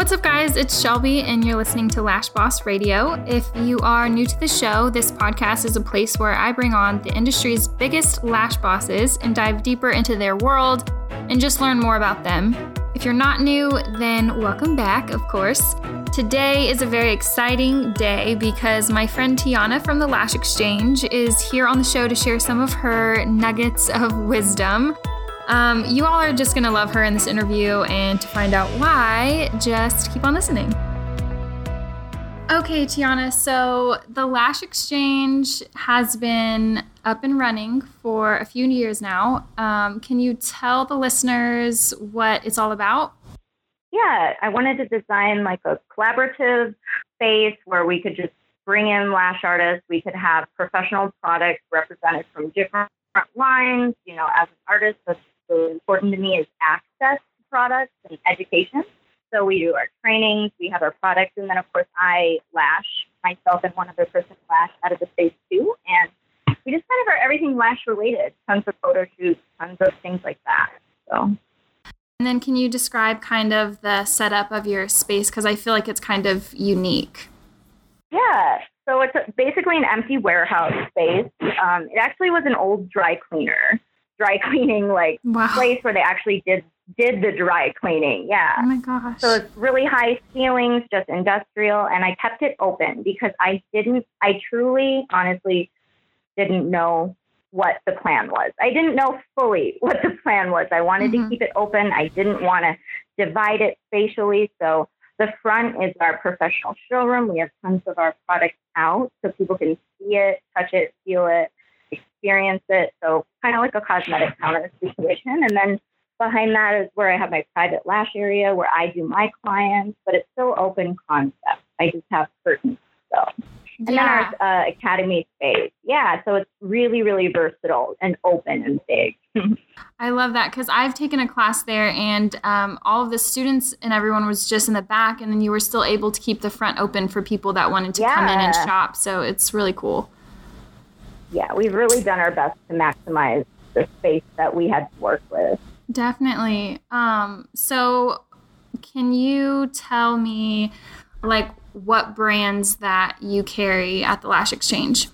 What's up, guys? It's Shelby, and you're listening to Lash Boss Radio. If you are new to the show, this podcast is a place where I bring on the industry's biggest lash bosses and dive deeper into their world and just learn more about them. If you're not new, then welcome back, of course. Today is a very exciting day because my friend Tiana from the Lash Exchange is here on the show to share some of her nuggets of wisdom. Um, you all are just going to love her in this interview, and to find out why, just keep on listening. Okay, Tiana, so the Lash Exchange has been up and running for a few years now. Um, can you tell the listeners what it's all about? Yeah, I wanted to design like a collaborative space where we could just bring in lash artists. We could have professional products represented from different lines. You know, as an artist, that's really important to me is access to products and education. So we do our trainings, we have our products, and then of course I lash myself and one other person lash out of the space too. And we just kind of are everything lash related, tons of photo shoots, tons of things like that. So. And then can you describe kind of the setup of your space? Because I feel like it's kind of unique. Yeah. So it's basically an empty warehouse space. Um, it actually was an old dry cleaner dry cleaning like wow. place where they actually did did the dry cleaning. Yeah. Oh my gosh. So it's really high ceilings, just industrial, and I kept it open because I didn't. I truly, honestly, didn't know what the plan was. I didn't know fully what the plan was. I wanted mm-hmm. to keep it open. I didn't want to divide it spatially. So the front is our professional showroom. We have tons of our products out so people can see it, touch it, feel it experience it. So kind of like a cosmetic counter situation. And then behind that is where I have my private lash area where I do my clients, but it's still open concept. I just have curtains. So. And yeah. then our uh, academy space. Yeah, so it's really, really versatile and open and big. I love that because I've taken a class there and um, all of the students and everyone was just in the back, and then you were still able to keep the front open for people that wanted to yeah. come in and shop. So it's really cool yeah, we've really done our best to maximize the space that we had to work with. Definitely. Um, so, can you tell me, like, what brands that you carry at the Lash Exchange?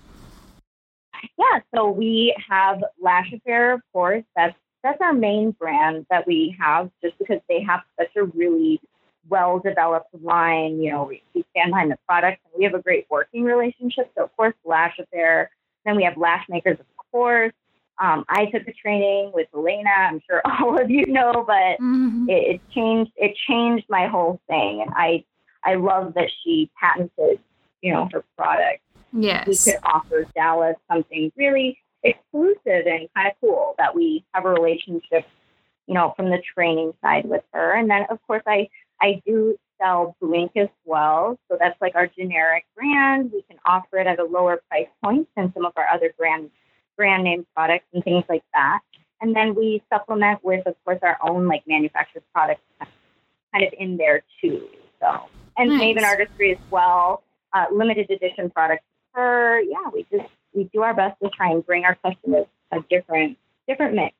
Yeah, so we have Lash Affair, of course. That's that's our main brand that we have, just because they have such a really well developed line. You know, we, we stand behind the product and we have a great working relationship. So, of course, Lash Affair then we have lash makers, of course. Um, I took a training with Elena. I'm sure all of you know, but mm-hmm. it, it, changed. It changed my whole thing, and I I love that she patented, you know, her product. Yes, we could offer Dallas something really exclusive and kind of cool that we have a relationship, you know, from the training side with her. And then, of course, I I do sell Blink as well. So that's like our generic brand. We can offer it at a lower price point than some of our other brand brand name products and things like that. And then we supplement with, of course, our own like manufactured products kind of in there too. So and nice. Maven Artistry as well, uh, limited edition products for yeah, we just we do our best to try and bring our customers a different different mix.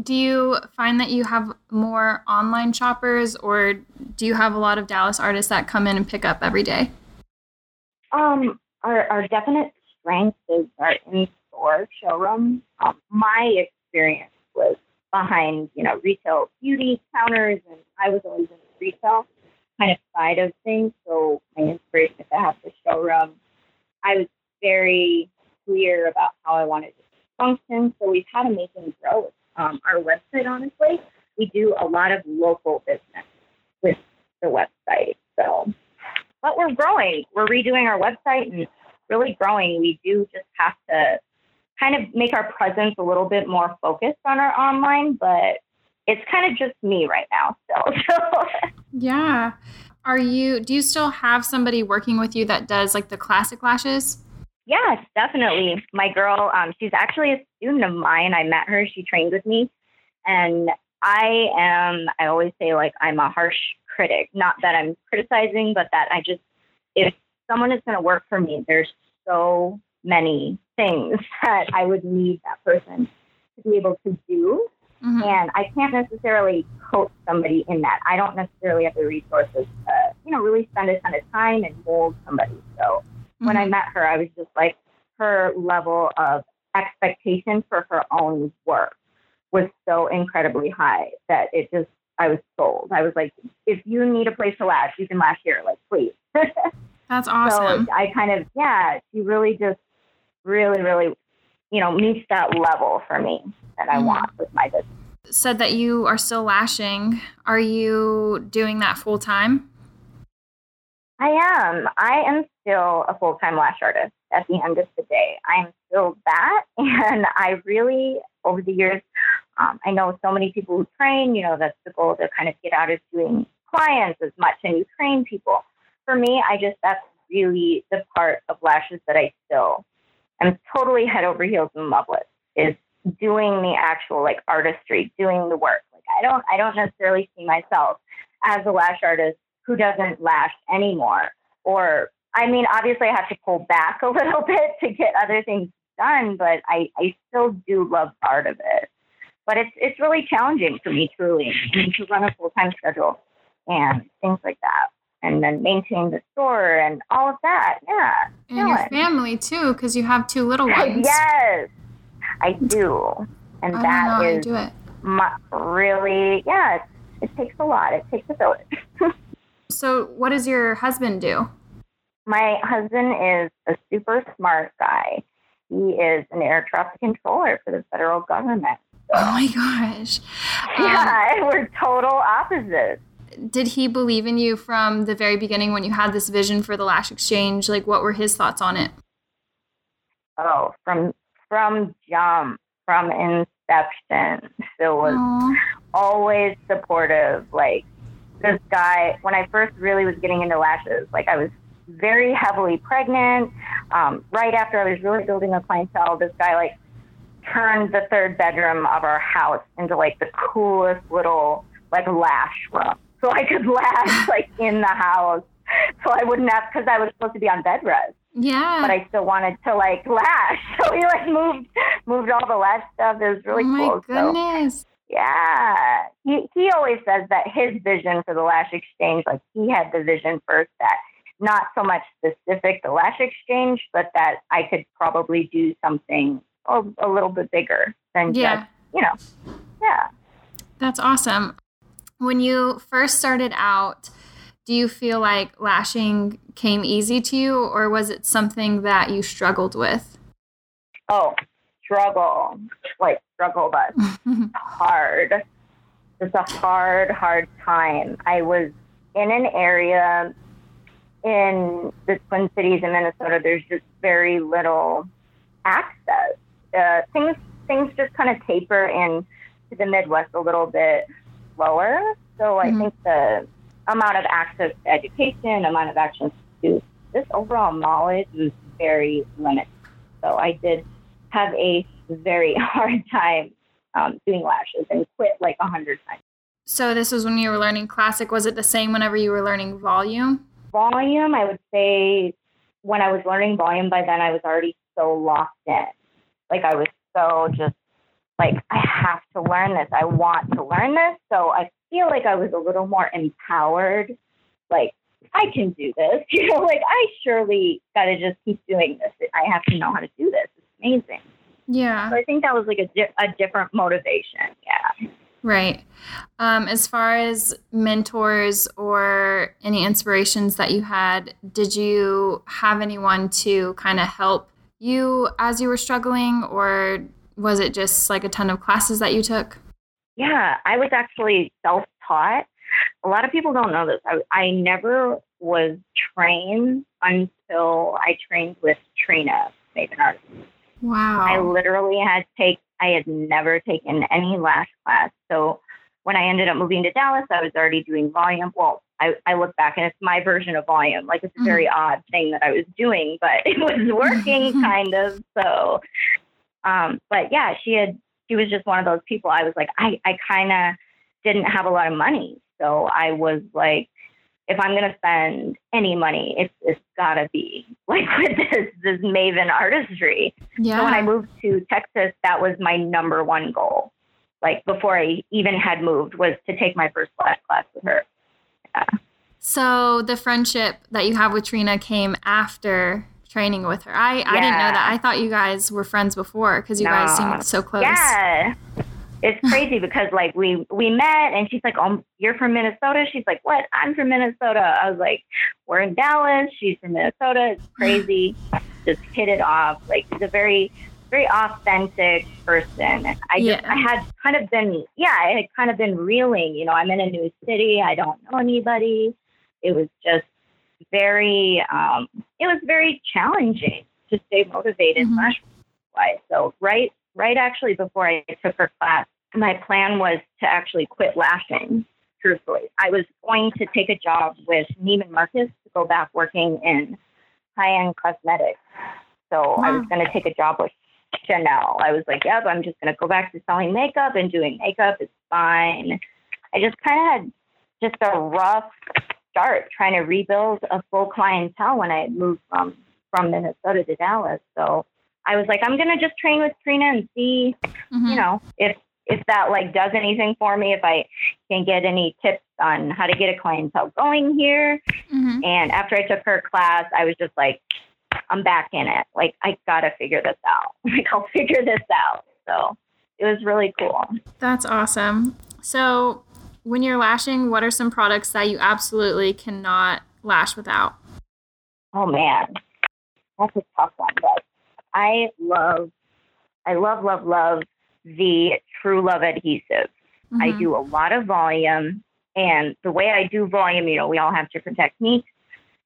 Do you find that you have more online shoppers, or do you have a lot of Dallas artists that come in and pick up every day? Um, our, our definite strength is our in-store showroom. Um, my experience was behind, you know, retail beauty counters, and I was always in the retail kind of side of things. So my inspiration to have the showroom, I was very clear about how I wanted to function. So we've had amazing growth um, our website, honestly. We do a lot of local business with the website. So, but we're growing. We're redoing our website and really growing. We do just have to kind of make our presence a little bit more focused on our online, but it's kind of just me right now still. yeah. Are you do you still have somebody working with you that does like the classic lashes? Yes, definitely. My girl, um, she's actually a student of mine. I met her. She trained with me. And I am, I always say, like, I'm a harsh critic. Not that I'm criticizing, but that I just, if someone is going to work for me, there's so many things that I would need that person to be able to do. Mm-hmm. And I can't necessarily coach somebody in that. I don't necessarily have the resources to, you know, really spend a ton of time and mold somebody. So. When I mm-hmm. met her, I was just like, her level of expectation for her own work was so incredibly high that it just, I was sold. I was like, if you need a place to lash, you can lash here, like, please. That's awesome. So I kind of, yeah, she really just, really, really, you know, meets that level for me that I mm-hmm. want with my business. Said that you are still lashing. Are you doing that full time? I am. I am still a full time lash artist at the end of the day. I am still that. And I really, over the years, um, I know so many people who train, you know, that's the goal to kind of get out of doing clients as much and you train people. For me, I just, that's really the part of lashes that I still am totally head over heels in love with is doing the actual like artistry, doing the work. Like I don't I don't necessarily see myself as a lash artist who doesn't lash anymore. Or I mean, obviously I have to pull back a little bit to get other things done, but I, I still do love part of it. But it's it's really challenging for me truly to run a full time schedule and things like that and then maintain the store and all of that. Yeah. And your family too, because you have two little ones. yes, I do. And I that is do it. My, really, yeah, it, it takes a lot. It takes a village. so, what does your husband do? My husband is a super smart guy. He is an air traffic controller for the federal government. So. Oh my gosh. Yeah, um, we're total opposites did he believe in you from the very beginning when you had this vision for the Lash Exchange? Like, what were his thoughts on it? Oh, from from jump, from inception, Phil was Aww. always supportive. Like this guy, when I first really was getting into lashes, like I was very heavily pregnant. Um, right after I was really building a clientele, this guy like turned the third bedroom of our house into like the coolest little like lash room so I could lash like in the house. So I wouldn't have because I was supposed to be on bed rest. Yeah. But I still wanted to like lash. So we like moved moved all the lash stuff. It was really oh my cool. goodness. So, yeah. He he always says that his vision for the lash exchange, like he had the vision first that not so much specific the lash exchange, but that I could probably do something a, a little bit bigger than yeah. just, you know. Yeah. That's awesome. When you first started out, do you feel like lashing came easy to you, or was it something that you struggled with? Oh, struggle. Like, struggle, but hard. It's a hard, hard time. I was in an area in the Twin Cities in Minnesota, there's just very little access. Uh, things things just kind of taper in to the Midwest a little bit slower. So I mm-hmm. think the amount of access to education, amount of access to this overall knowledge was very limited. So I did have a very hard time um, doing lashes and quit like a hundred times. So this was when you were learning classic. Was it the same whenever you were learning volume? Volume, I would say when I was learning volume, by then I was already so locked in. Like I was so just like, I have to learn this. I want to learn this. So I feel like I was a little more empowered. Like, I can do this. You know, like, I surely got to just keep doing this. I have to know how to do this. It's amazing. Yeah. So I think that was like a, di- a different motivation. Yeah. Right. Um, as far as mentors or any inspirations that you had, did you have anyone to kind of help you as you were struggling, or was it just like a ton of classes that you took? Yeah, I was actually self taught. A lot of people don't know this. I, I never was trained until I trained with Trina Maven Artist. Wow. I literally had to take I had never taken any lash class. So when I ended up moving to Dallas, I was already doing volume. Well, I, I look back and it's my version of volume. Like it's a very mm-hmm. odd thing that I was doing, but it was working kind of. So um, but yeah, she had she was just one of those people. I was like, I, I kind of didn't have a lot of money. So I was like, if I'm going to spend any money, it's, it's gotta be like with this, this Maven artistry. Yeah. So when I moved to Texas, that was my number one goal like before I even had moved was to take my first lash class with her. Yeah. So the friendship that you have with Trina came after training with her. I, I didn't know that. I thought you guys were friends before because you no. guys seemed so close. Yeah. It's crazy because like we we met and she's like, "Oh, you're from Minnesota." She's like, "What? I'm from Minnesota." I was like, "We're in Dallas." She's from Minnesota. It's crazy. Just hit it off. Like she's a very very authentic person. I just. I had kind of been yeah, I had kind of been reeling. You know, I'm in a new city. I don't know anybody. It was just very um, it was very challenging to stay motivated mm-hmm. wise. So right right actually before I took her class, my plan was to actually quit lashing. Truthfully, I was going to take a job with Neiman Marcus to go back working in high end cosmetics. So wow. I was going to take a job with Chanel. I was like, yep, I'm just going to go back to selling makeup and doing makeup. It's fine. I just kind of had just a rough start trying to rebuild a full clientele when I had moved from from Minnesota to Dallas. So I was like, I'm gonna just train with Trina and see, mm-hmm. you know, if if that like does anything for me, if I can get any tips on how to get a clientele going here. Mm-hmm. And after I took her class, I was just like, I'm back in it. Like I gotta figure this out. Like I'll figure this out. So it was really cool. That's awesome. So when you're lashing, what are some products that you absolutely cannot lash without? Oh man, that's a tough one. But I love, I love, love, love the True Love adhesive. Mm-hmm. I do a lot of volume, and the way I do volume, you know, we all have different techniques,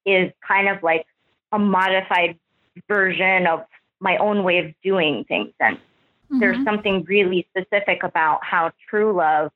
is kind of like a modified version of my own way of doing things. And mm-hmm. there's something really specific about how True Love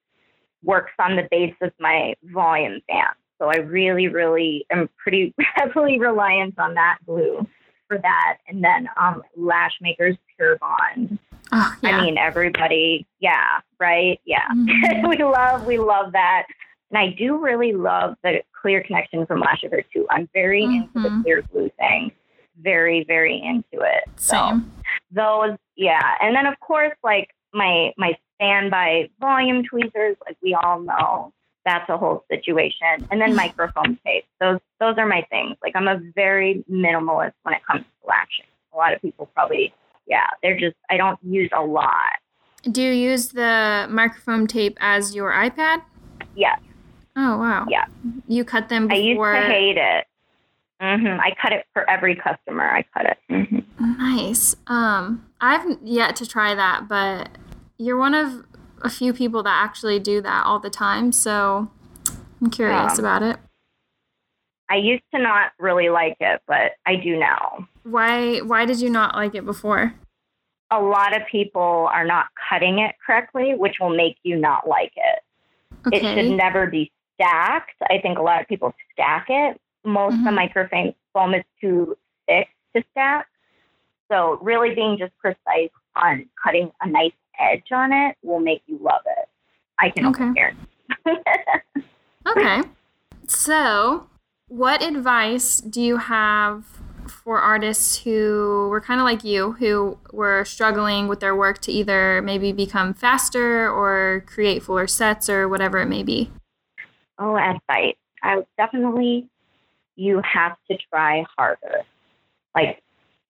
works on the base of my volume band. So I really, really am pretty heavily reliant on that glue for that. And then um, Lash Makers Pure Bond. Oh, yeah. I mean, everybody, yeah, right? Yeah. Mm-hmm. we love, we love that. And I do really love the clear connection from Lashiver too. I'm very mm-hmm. into the mm-hmm. clear glue thing. Very, very into it. Same. So those, yeah. And then of course, like my my standby volume tweezers, like we all know, that's a whole situation. And then microfoam tape. Those those are my things. Like I'm a very minimalist when it comes to lashing. A lot of people probably, yeah, they're just I don't use a lot. Do you use the microfoam tape as your eye pad? Yes. Oh wow. Yeah. You cut them before. I used to hate it. Mm-hmm. I cut it for every customer. I cut it. Mm-hmm. Nice. Um, I've yet to try that, but you're one of a few people that actually do that all the time. So I'm curious um, about it. I used to not really like it, but I do now. Why? Why did you not like it before? A lot of people are not cutting it correctly, which will make you not like it. Okay. It should never be stacked. I think a lot of people stack it most mm-hmm. of the mm-hmm. microfoam foam is too thick to stack. So really being just precise on cutting a nice edge on it will make you love it. I can okay. guarantee. okay. So, what advice do you have for artists who were kind of like you, who were struggling with their work to either maybe become faster or create fuller sets or whatever it may be? Oh, advice. I would definitely you have to try harder. Like,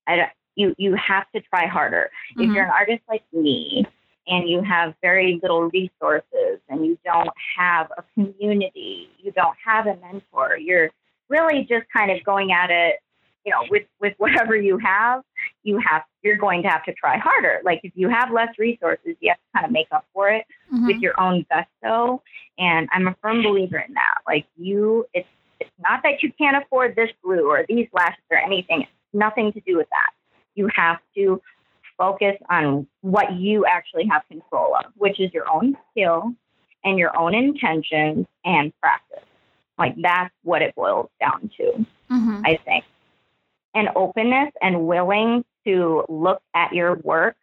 I don't. you you have to try harder. Mm-hmm. If you're an artist like me and you have very little resources and you don't have a community, you don't have a mentor, you're really just kind of going at it, you know, with with whatever you have, you have you're going to have to try harder. Like if you have less resources, you have to kind of make up for it mm-hmm. with your own gusto. And I'm a firm believer in that. Like you, it's it's not that you can't afford this glue or these lashes or anything. It's nothing to do with that. You have to focus on what you actually have control of, which is your own skill and your own intentions and practice. Like that's what it boils down to, mm-hmm. I think. And openness and willing to look at your work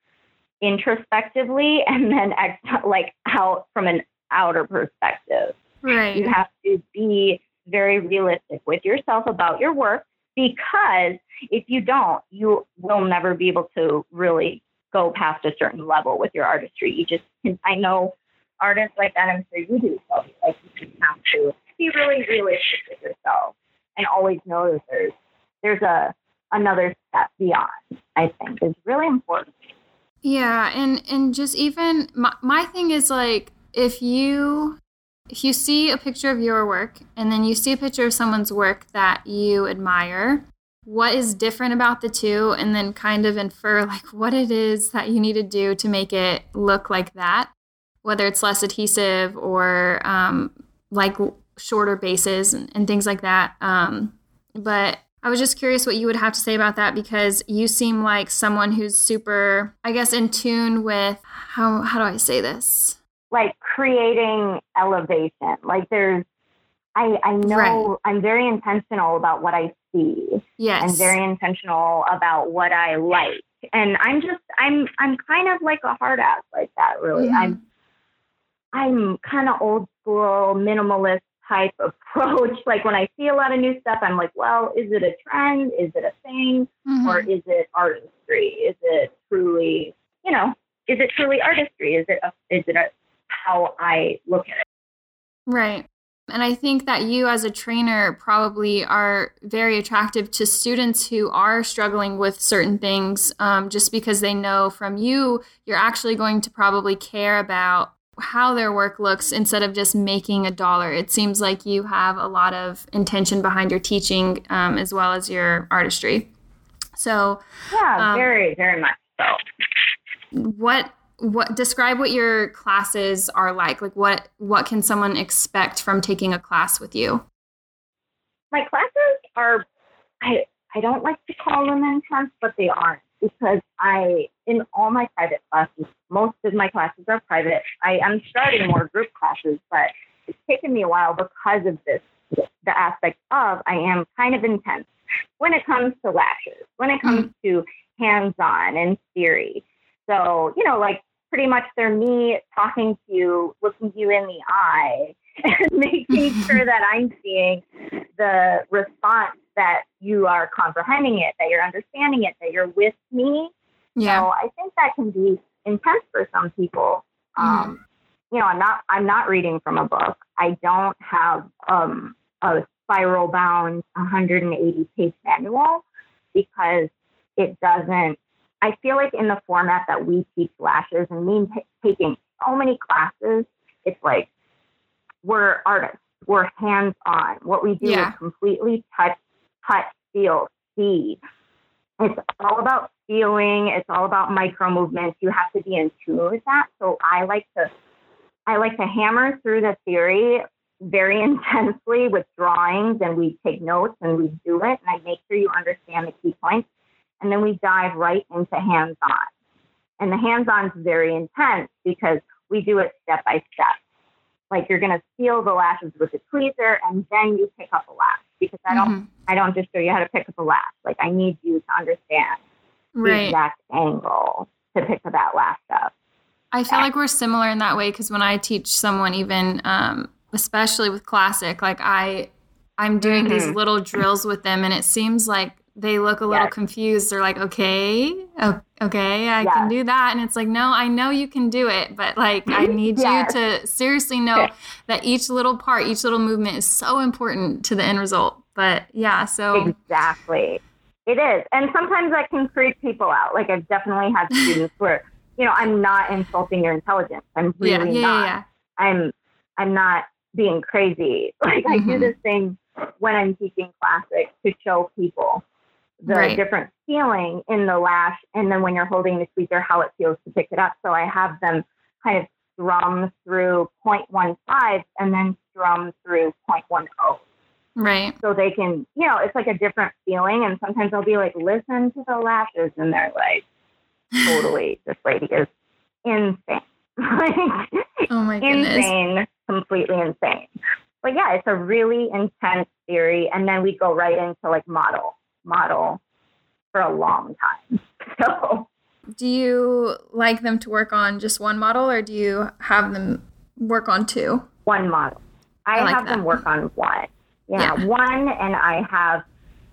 introspectively and then ex- like out from an outer perspective. Right. You have to be very realistic with yourself about your work because if you don't, you will never be able to really go past a certain level with your artistry. You just I know artists like that, I'm sure you do, so like you just have to be really realistic with yourself and always know that there's there's a another step beyond. I think is really important. Yeah, and and just even my my thing is like if you if you see a picture of your work and then you see a picture of someone's work that you admire, what is different about the two? And then kind of infer like what it is that you need to do to make it look like that whether it's less adhesive or um, like shorter bases and, and things like that. Um, but i was just curious what you would have to say about that because you seem like someone who's super i guess in tune with how how do i say this like creating elevation like there's I, I know right. I'm very intentional about what I see. Yes. I'm very intentional about what I like. And I'm just I'm I'm kind of like a hard ass like that, really. Mm-hmm. I'm I'm kind of old school, minimalist type approach. Like when I see a lot of new stuff, I'm like, well, is it a trend? Is it a thing? Mm-hmm. Or is it artistry? Is it truly, you know, is it truly artistry? Is it a, is it a, how I look at it? Right. And I think that you, as a trainer, probably are very attractive to students who are struggling with certain things um, just because they know from you, you're actually going to probably care about how their work looks instead of just making a dollar. It seems like you have a lot of intention behind your teaching um, as well as your artistry. So, yeah, um, very, very much so. What what describe what your classes are like. Like what what can someone expect from taking a class with you? My classes are i i don't like to call them intense but they aren't because i in all my private classes most of my classes are private. I am starting more group classes but it's taken me a while because of this the aspect of i am kind of intense when it comes to lashes when it comes mm-hmm. to hands-on and theory so, you know, like pretty much they're me talking to you, looking you in the eye, and making sure that I'm seeing the response that you are comprehending it, that you're understanding it, that you're with me. Yeah. So I think that can be intense for some people. Mm. Um, you know, I'm not I'm not reading from a book. I don't have um, a spiral bound 180 page manual because it doesn't I feel like in the format that we teach lashes and me t- taking so many classes, it's like we're artists, we're hands on. What we do yeah. is completely touch, touch, feel, see. It's all about feeling. It's all about micro movements. You have to be in tune with that. So I like to, I like to hammer through the theory very intensely with drawings, and we take notes and we do it. And I make sure you understand the key points and then we dive right into hands on. And the hands on is very intense because we do it step by step. Like you're gonna seal the lashes with a tweezer and then you pick up a lash because I don't mm-hmm. I don't just show you how to pick up a lash. Like I need you to understand right. the exact angle to pick that lash up. I feel like we're similar in that way because when I teach someone, even um, especially with classic, like I I'm doing mm-hmm. these little drills with them, and it seems like they look a little yes. confused. They're like, okay, okay, I yes. can do that. And it's like, no, I know you can do it, but like, I need yes. you to seriously know that each little part, each little movement is so important to the end result. But yeah, so. Exactly. It is. And sometimes that can creep people out. Like, I've definitely had students where, you know, I'm not insulting your intelligence. I'm really yeah, yeah, not. Yeah, I'm, I'm not being crazy. Like, mm-hmm. I do mm-hmm. this thing when I'm teaching classics to show people the right. different feeling in the lash, and then when you're holding the tweezer, how it feels to pick it up. So I have them kind of strum through 0.15 and then strum through 0.10. Right. So they can, you know, it's like a different feeling. And sometimes I'll be like, listen to the lashes. And they're like, totally, this lady is insane. like, oh my goodness. Insane, completely insane. But yeah, it's a really intense theory. And then we go right into like model model for a long time. So, do you like them to work on just one model or do you have them work on two? One model. I, I like have that. them work on one. Yeah, yeah, one, and I have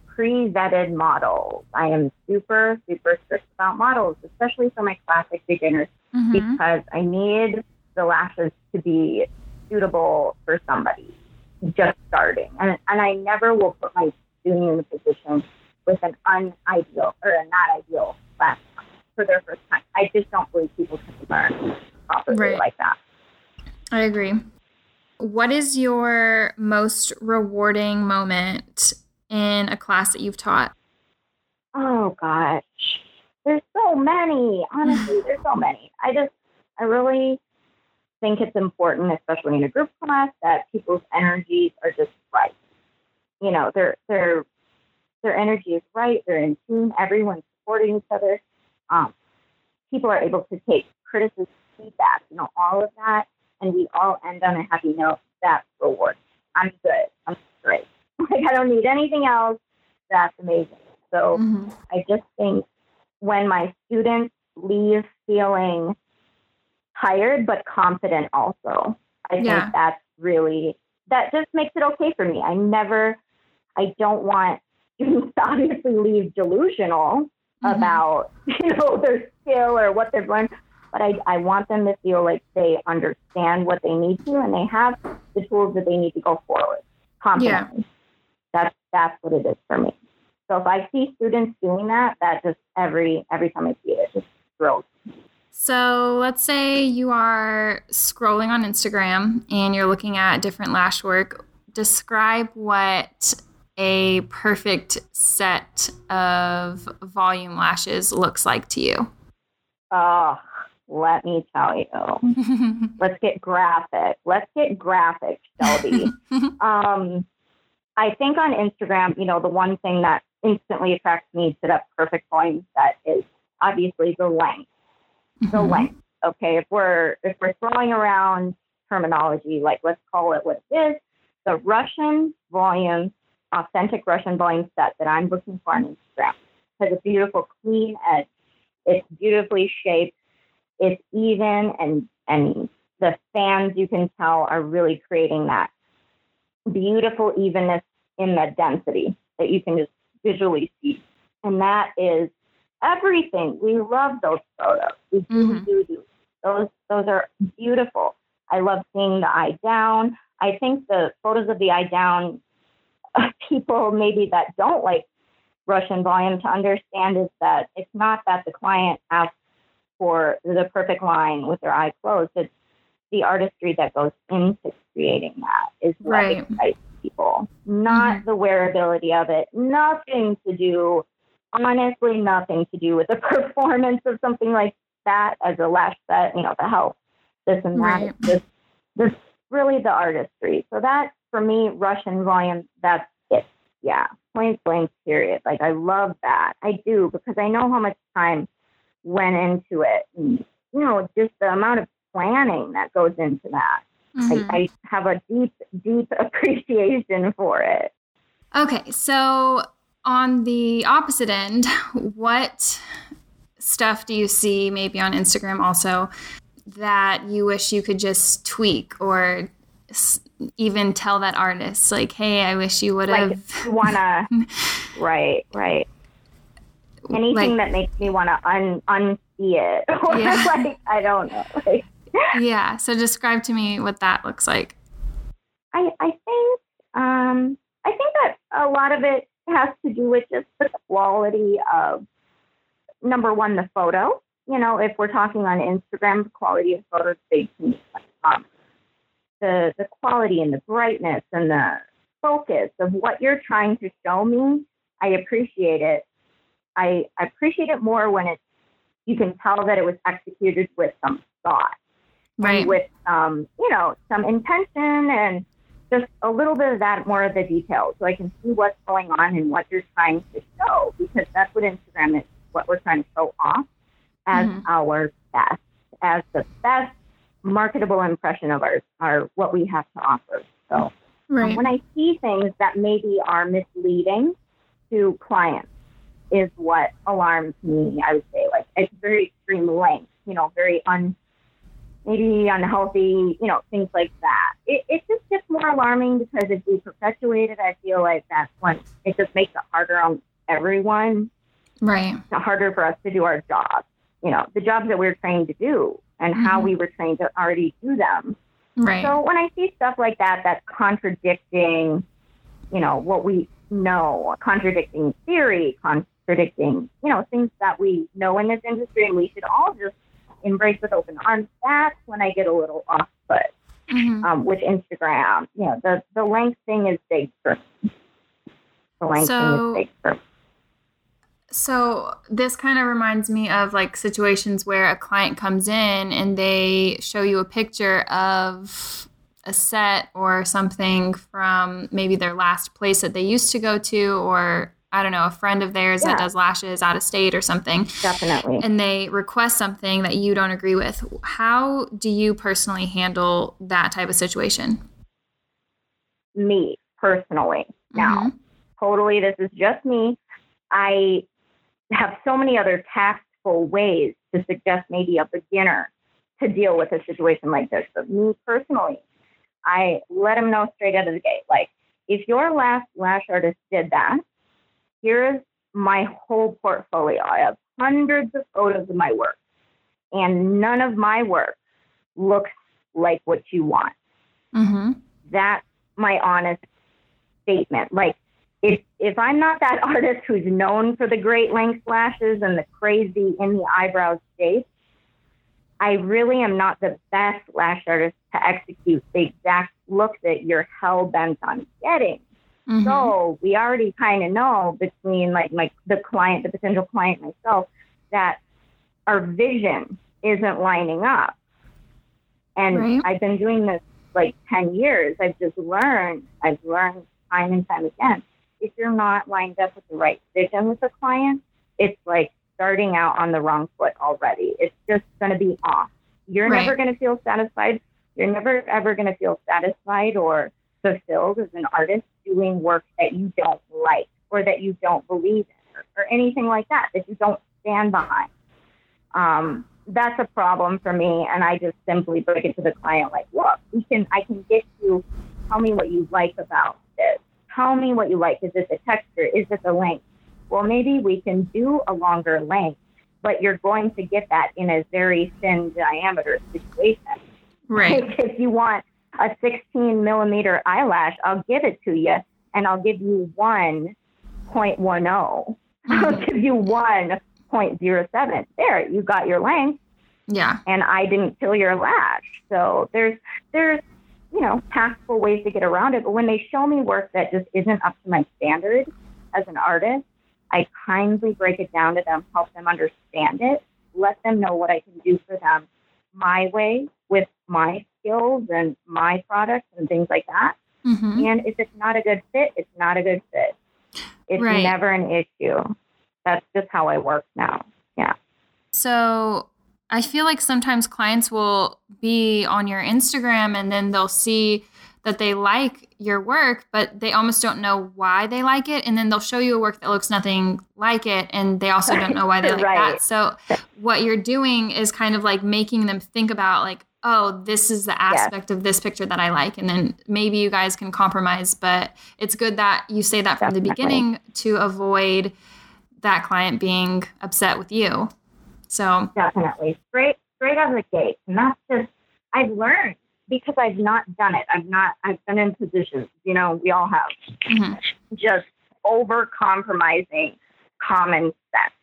pre-vetted models. I am super, super strict about models, especially for my classic beginners, Mhm. because I need the lashes to be suitable for somebody just starting. And, and I never will put my student in a position with an unideal or a not ideal lash for their first time. I just don't believe people can learn properly Right. like that. I agree. What is your most rewarding moment in a class that you've taught? Oh gosh, there's so many. Honestly, there's so many. I just, I really think it's important, especially in a group class, that people's energies are just right. You know, their their their energy is right. They're in tune. Everyone's supporting each other. Um, people are able to take criticism, feedback, you know, all of that, and we all end on a happy note. That's reward. I'm good. I'm great. Like I don't need anything else. That's amazing. So. Mhm. I just think when my students leave feeling tired but confident also, I Yeah. think that's really, that just makes it okay for me. I never, I don't want students obviously leave delusional Mhm. about, you know, their skill or what they've learned. But I, I want them to feel like they understand what they need to and they have the tools that they need to go forward confidently. That's that's what it is for me. So if I see students doing that, that just every every time I see it, it just thrills. So let's say you are scrolling on Instagram and you're looking at different lash work. Describe what a perfect set of volume lashes looks like to you. Oh, let me tell you. Let's get graphic. Let's get graphic, Shelby. um, I think on Instagram, you know, the one thing that instantly attracts me to that perfect volume set is obviously the length. The Mhm. length. Okay, if we're if we're throwing around terminology, like let's call it what it is, the Russian volume, authentic Russian volume set that I'm looking for on Instagram It has a beautiful clean edge. It's beautifully shaped. It's even and and the fans you can tell are really creating that beautiful evenness in the density that you can just visually see. And that is everything. We love those photos. We Mhm. do, do. Those those are beautiful. I love seeing the eye down. I think the photos of the eye down people maybe that don't like Russian volume to understand is that it's not that the client asks for the perfect line with their eye closed. It's the artistry that goes into creating that is what Right. excites people, not Mhm. the wearability of it. Nothing to do, honestly, nothing to do with the performance of something like that as a lash set, you know, the help, this and that. Right. Just, this really the artistry. So that for me, Russian volume, that's it. Yeah. Point blank period. Like I love that. I do because I know how much time went into it. And, you know, just the amount of planning that goes into that. Mhm. I, I have a deep, deep appreciation for it. Okay, so on the opposite end, what stuff do you see maybe on Instagram also that you wish you could just tweak or even tell that artist, like, hey, I wish you would have. you wanna right, right. Anything that makes me wanna un unsee it. Or Yeah. like I don't know. Like yeah, so describe to me what that looks like. I, I think um, I think that a lot of it has to do with just the quality of number one, the photo. You know, if we're talking on Instagram, the quality of photos to me. Um, the the quality and the brightness and the focus of what you're trying to show me, I appreciate it. I, I appreciate it more when it's you can tell that it was executed with some thought Right. with um, you know, some intention and just a little bit of that, more of the details, so I can see what's going on and what you're trying to show, because that's what Instagram is, what we're trying to show off as Mhm. our best, as the best marketable impression of our, our what we have to offer. So um, right. when I see things that maybe are misleading to clients, is what alarms me. I would say, like it's very extreme length, you know, very un maybe unhealthy, you know, things like that. It, it just gets more alarming because if we perpetuate it, I feel like that's when it just makes it harder on everyone. Right. It's harder for us to do our job. you know, the jobs that we're trained to do and mm-hmm. how we were trained to already do them. Right. So when I see stuff like that, that's contradicting, you know, what we know, contradicting theory, contradicting, you know, things that we know in this industry and we should all just embrace with open arms. That's when I get a little off put mm-hmm. um, with Instagram. You know, the, the length thing is big for me. The length so, thing is big for me. So this kind of reminds me of like situations where a client comes in and they show you a picture of a set or something from maybe their last place that they used to go to or I don't know, a friend of theirs yeah. that does lashes out of state or something. Definitely. And they request something that you don't agree with. How do you personally handle that type of situation? Me personally. Now, mm-hmm. totally, this is just me. I have so many other tactful ways to suggest maybe a beginner to deal with a situation like this. But me personally, I let them know straight out of the gate. Like, if your last lash artist did that, here's my whole portfolio. I have hundreds of photos of my work, and none of my work looks like what you want. Mm-hmm. That's my honest statement. Like, if if I'm not that artist who's known for the great length lashes and the crazy in the eyebrow shape, I really am not the best lash artist to execute the exact look that you're hell bent on getting. Mm-hmm. So we already kind of know between like my the client, the potential client, myself, that our vision isn't lining up. And right. I've been doing this like 10 years. I've just learned, I've learned time and time again. If you're not lined up with the right vision with the client, it's like starting out on the wrong foot already. It's just going to be off. You're right. never going to feel satisfied. You're never ever going to feel satisfied or fulfilled as an artist doing work that you don't like or that you don't believe in or, or anything like that, that you don't stand behind. Um, that's a problem for me. And I just simply break it to the client like, look, we can, I can get you, tell me what you like about this. Tell me what you like. Is it the texture? Is it the length? Well, maybe we can do a longer length, but you're going to get that in a very thin diameter situation. Right. Like if you want a 16 millimeter eyelash, I'll give it to you and I'll give you 1.10. Mm-hmm. I'll give you 1.07. There, you got your length. Yeah. And I didn't kill your lash. So there's, there's, you know, tactful ways to get around it. But when they show me work that just isn't up to my standard as an artist, I kindly break it down to them, help them understand it, let them know what I can do for them my way with my skills and my products and things like that. Mm-hmm. And if it's not a good fit, it's not a good fit. It's right. never an issue. That's just how I work now. Yeah. So I feel like sometimes clients will be on your Instagram and then they'll see that they like your work, but they almost don't know why they like it. And then they'll show you a work that looks nothing like it. And they also don't know why they like right. that. So what you're doing is kind of like making them think about like, oh, this is the aspect of this picture that I like. And then maybe you guys can compromise, but it's good that you say that from Definitely. the beginning to avoid that client being upset with you. So Definitely. Straight straight out of the gate. And that's just I've learned because I've not done it. I've not I've been in positions, you know, we all have mm-hmm. just over compromising common sense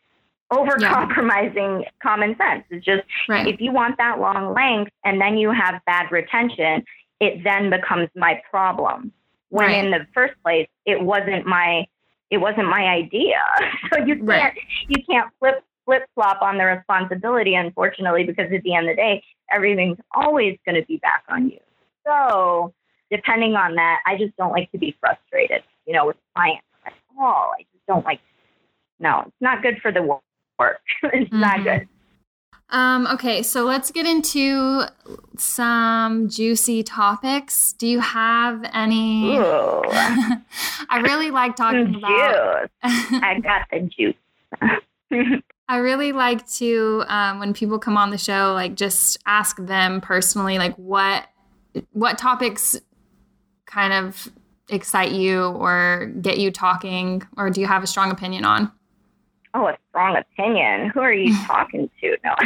over compromising yeah. common sense. It's just right. if you want that long length and then you have bad retention, it then becomes my problem. When right. in the first place it wasn't my it wasn't my idea. So you can't right. you can't flip flip flop on the responsibility, unfortunately, because at the end of the day, everything's always going to be back on you. So depending on that, I just don't like to be frustrated, you know, with clients at all. I just don't like. No, it's not good for the work it's mm-hmm. not good. Um, okay, so let's get into some juicy topics. Do you have any? I really like talking about. Juice. I got the juice. I really like to um, when people come on the show, like just ask them personally, like what what topics kind of excite you or get you talking, or do you have a strong opinion on? Oh, a strong opinion. Who are you talking to? No,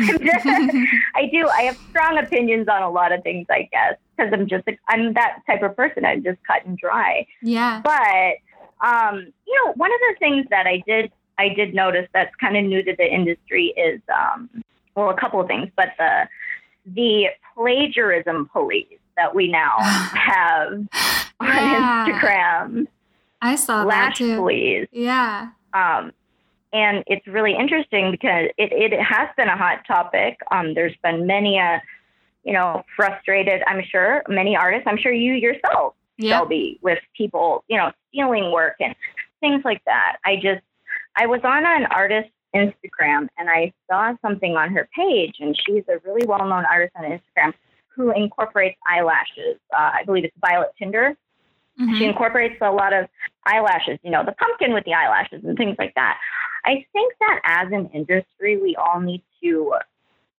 I do. I have strong opinions on a lot of things, I guess, because I'm just I'm that type of person. I'm just cut and dry. Yeah. But um, you know, one of the things that I did I did notice that's kind of new to the industry is, um, well, a couple of things, but the the plagiarism police that we now have on yeah. Instagram. I saw Lash that too. Police. Yeah. Um, and it's really interesting because it, it has been a hot topic. Um, there's been many, uh, you know, frustrated, I'm sure, many artists, I'm sure you yourself, yeah. Shelby, with people, you know, stealing work and things like that. I just, I was on an artist Instagram and I saw something on her page, and she's a really well known artist on Instagram who incorporates eyelashes. Uh, I believe it's Violet Tinder. Mm-hmm. She incorporates a lot of eyelashes, you know, the pumpkin with the eyelashes and things like that. I think that as an industry, we all need to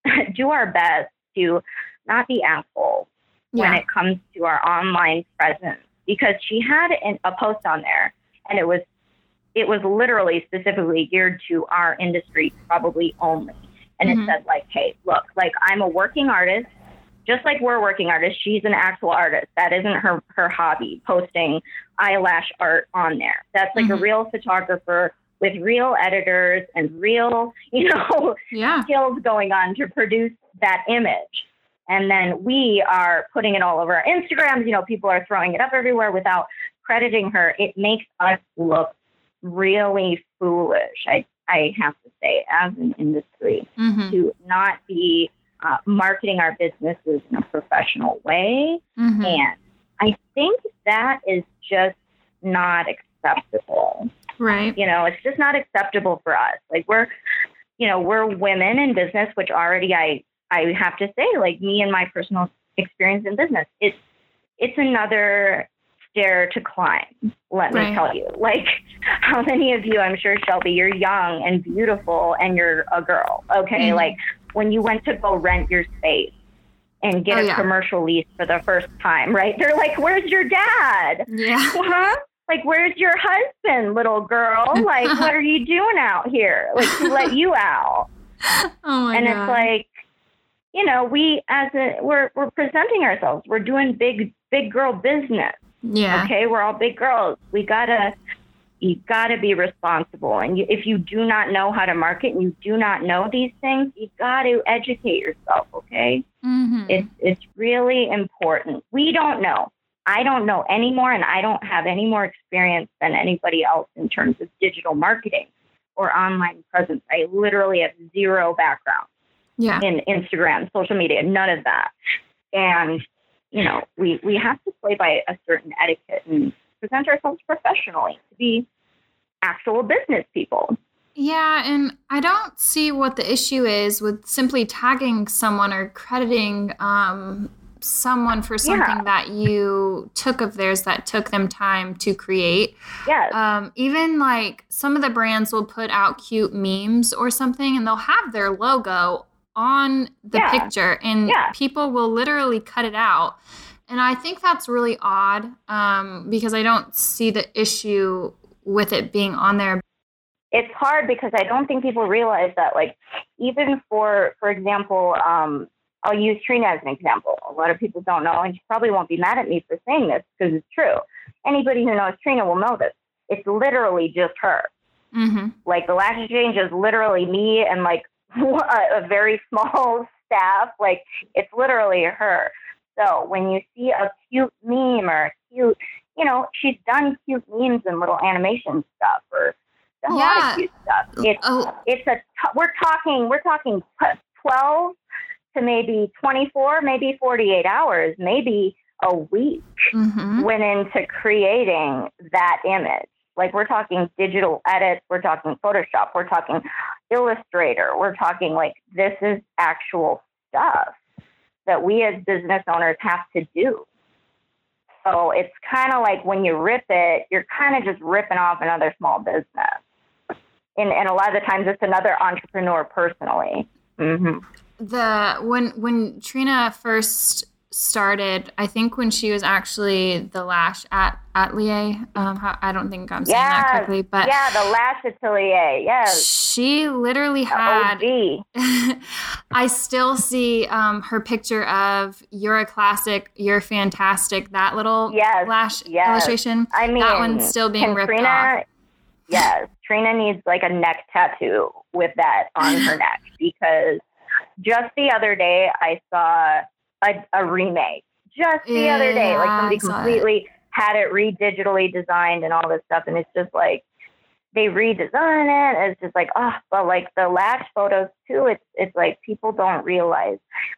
do our best to not be assholes yeah. when it comes to our online presence because she had an, a post on there and it was it was literally specifically geared to our industry, probably only. And mm-hmm. it said, like, hey, look, like I'm a working artist, just like we're working artists. She's an actual artist. That isn't her her hobby, posting eyelash art on there. That's like mm-hmm. a real photographer with real editors and real, you know, yeah. skills going on to produce that image. And then we are putting it all over our Instagrams. You know, people are throwing it up everywhere without crediting her. It makes us look really foolish, I, I have to say, as an industry, mm-hmm. to not be uh, marketing our businesses in a professional way. Mm-hmm. And I think that is just not acceptable. Right. You know, it's just not acceptable for us. Like we're, you know, we're women in business, which already I I have to say, like me and my personal experience in business, it's it's another stair to climb, let right. me tell you. Like, how many of you, I'm sure, Shelby, you're young and beautiful and you're a girl, okay? Mm-hmm. Like, when you went to go rent your space and get oh, a yeah. commercial lease for the first time, right? They're like, where's your dad? Yeah. Huh? Like, where's your husband, little girl? Like, what are you doing out here? Like, to let you out. Oh my and God. it's like, you know, we as a we're we're presenting ourselves. We're doing big big girl business. Yeah. Okay, we're all big girls. We gotta you gotta be responsible, and you, if you do not know how to market and you do not know these things, you gotta educate yourself. Okay. Mm-hmm. It's it's really important. We don't know. I don't know anymore, and I don't have any more experience than anybody else in terms of digital marketing or online presence. I literally have zero background yeah. in Instagram, social media, none of that. And you know, we, we have to play by a certain etiquette and present ourselves professionally to be actual business people. Yeah, and I don't see what the issue is with simply tagging someone or crediting um, someone for something yeah. that you took of theirs that took them time to create. Yes. Um, even like some of the brands will put out cute memes or something and they'll have their logo on the yeah. picture and yeah. people will literally cut it out. And I think that's really odd um, because I don't see the issue with it being on there. It's hard because I don't think people realize that, like, even for, for example, um, I'll use Trina as an example. A lot of people don't know, and she probably won't be mad at me for saying this because it's true. Anybody who knows Trina will know this. It's literally just her. Mm-hmm. Like the Lash Exchange is literally me and like a very small staff. Like it's literally her. So when you see a cute meme or a cute, you know, she's done cute memes and little animation stuff or a yeah. lot of cute stuff. It's oh. it's a we're talking we're talking twelve to maybe twenty four, maybe forty eight hours, maybe a week mm-hmm. went into creating that image. Like we're talking digital edits, we're talking Photoshop, we're talking Illustrator, we're talking like this is actual stuff that we as business owners have to do. So it's kind of like when you rip it, you're kind of just ripping off another small business. and, and a lot of the times it's another entrepreneur personally. Mm-hmm. The when when Trina first started, I think when she was actually the lash at atelier. Um, I don't think I'm saying that correctly, but yeah, the lash atelier. Yes, she literally had. I still see um, her picture of "You're a classic, you're fantastic." That little yes, lash yes. illustration. I mean, that one's still being ripped Trina, off. Yes, Trina needs like a neck tattoo with that on her neck because just the other day I saw a, a remake. Just the yeah, other day, like somebody completely had it re-digitally designed and all this stuff, and it's just like they redesign it. It's just like oh, but like the lash photos too. It's it's like people don't realize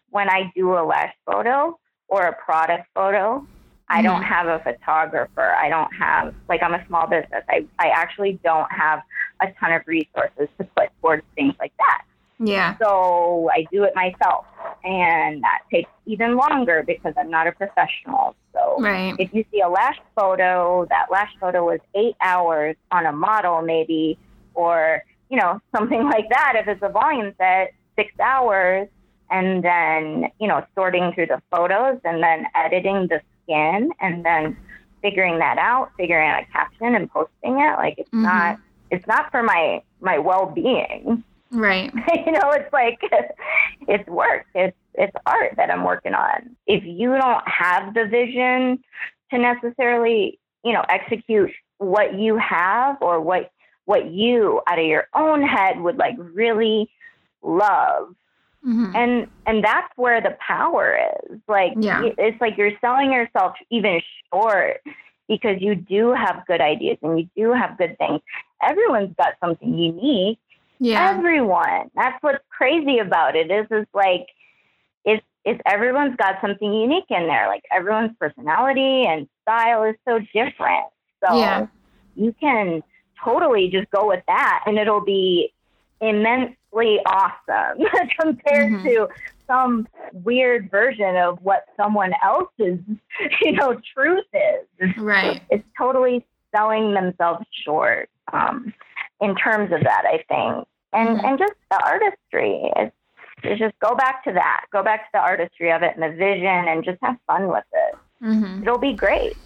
when I do a lash photo or a product photo, I don't mm-hmm. have a photographer. I don't have like I'm a small business. I I actually don't have a ton of resources to put towards things like that. Yeah. So I do it myself. And that takes even longer because I'm not a professional. So right. if you see a lash photo, that lash photo was eight hours on a model, maybe, or, you know, something like that. If it's a volume set, six hours, and then, you know, sorting through the photos and then editing the skin and then figuring that out, figuring out a caption and posting it. Like it's mm-hmm. not it's not for my my well being. Right. you know, it's like it's work. It's it's art that I'm working on. If you don't have the vision to necessarily, you know, execute what you have or what what you out of your own head would like really love. Mm-hmm. And and that's where the power is. Like yeah. it's like you're selling yourself even short because you do have good ideas and you do have good things. Everyone's got something unique yeah. Everyone. That's what's crazy about it is is like it's it's everyone's got something unique in there. Like everyone's personality and style is so different. So yeah. you can totally just go with that and it'll be immensely awesome compared mm-hmm. to some weird version of what someone else's, you know, truth is. Right. It's totally selling themselves short. Um, in terms of that, I think. And mm-hmm. and just the artistry. It's, it's just go back to that. Go back to the artistry of it and the vision and just have fun with it. Mm-hmm. It'll be great.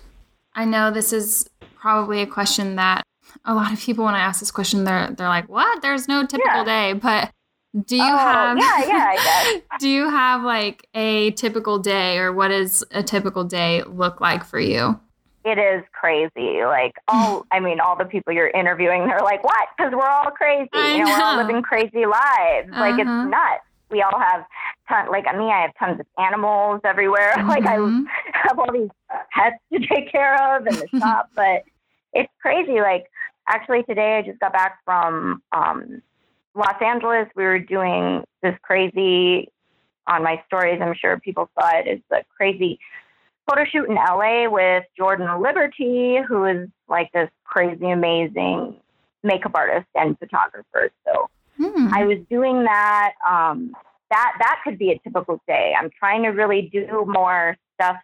I know this is probably a question that a lot of people when I ask this question they're they're like, "What? There's no typical yeah. day." But do you oh, have Yeah, yeah, I guess. do you have like a typical day or what does a typical day look like for you? It is crazy. Like all, I mean, all the people you're interviewing, they're like, "What?" Because we're all crazy. I you know, know, we're all living crazy lives. Uh-huh. Like it's uh-huh. nuts. We all have ton. Like me, I have tons of animals everywhere. Mm-hmm. Like I have all these pets to take care of in the shop, but it's crazy. Like actually, today I just got back from um, Los Angeles. We were doing this crazy on my stories. I'm sure people saw it. It's a crazy photo shoot in LA with Jordan Liberty, who is like this crazy, amazing makeup artist and photographer. So hmm. I was doing that. Um, that that could be a typical day. I'm trying to really do more stuff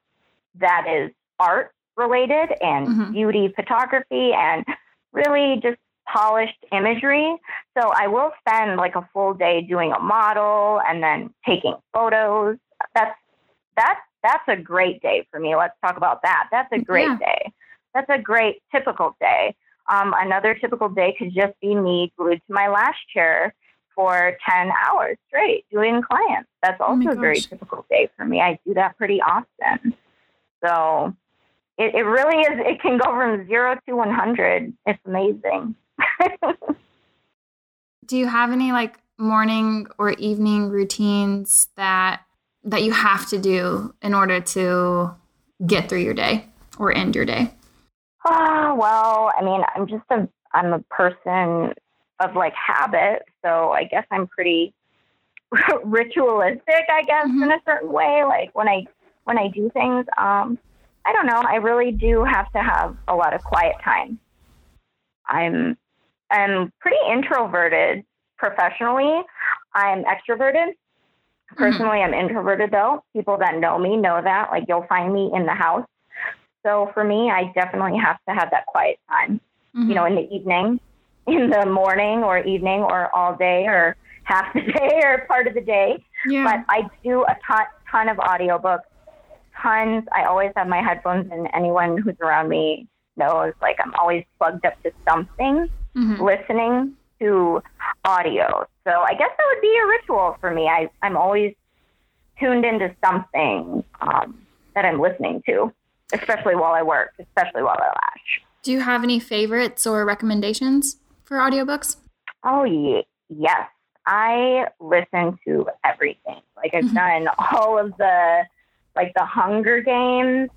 that is art related and mm-hmm. beauty photography and really just polished imagery. So I will spend like a full day doing a model and then taking photos. That's that's that's a great day for me. Let's talk about that. That's a great yeah. day. That's a great typical day. Um, another typical day could just be me glued to my lash chair for 10 hours straight doing clients. That's oh also oh a very typical day for me. I do that pretty often. So it, it really is, it can go from zero to 100. It's amazing. do you have any like morning or evening routines that that you have to do in order to get through your day or end your day? Oh, well, I mean, I'm just a I'm a person of like habit, so I guess I'm pretty ritualistic, I guess, mm-hmm. in a certain way. Like when I when I do things, um, I don't know, I really do have to have a lot of quiet time. I'm I'm pretty introverted professionally. I'm extroverted. Personally, mm-hmm. I'm introverted though. People that know me know that. Like you'll find me in the house. So for me, I definitely have to have that quiet time, mm-hmm. you know, in the evening. in the morning or evening or all day or half the day or part of the day. Yeah. But I do a ton, ton of audiobooks, tons. I always have my headphones, and anyone who's around me knows like I'm always plugged up to something, Mhm. listening to audio. So I guess that would be a ritual for me. I, I'm always tuned into something um, that I'm listening to, especially while I work, especially while I lash. Do you have any favorites or recommendations for audiobooks? Oh, ye- yes. I listen to everything. Like I've Mhm. done all of the, like the Hunger Games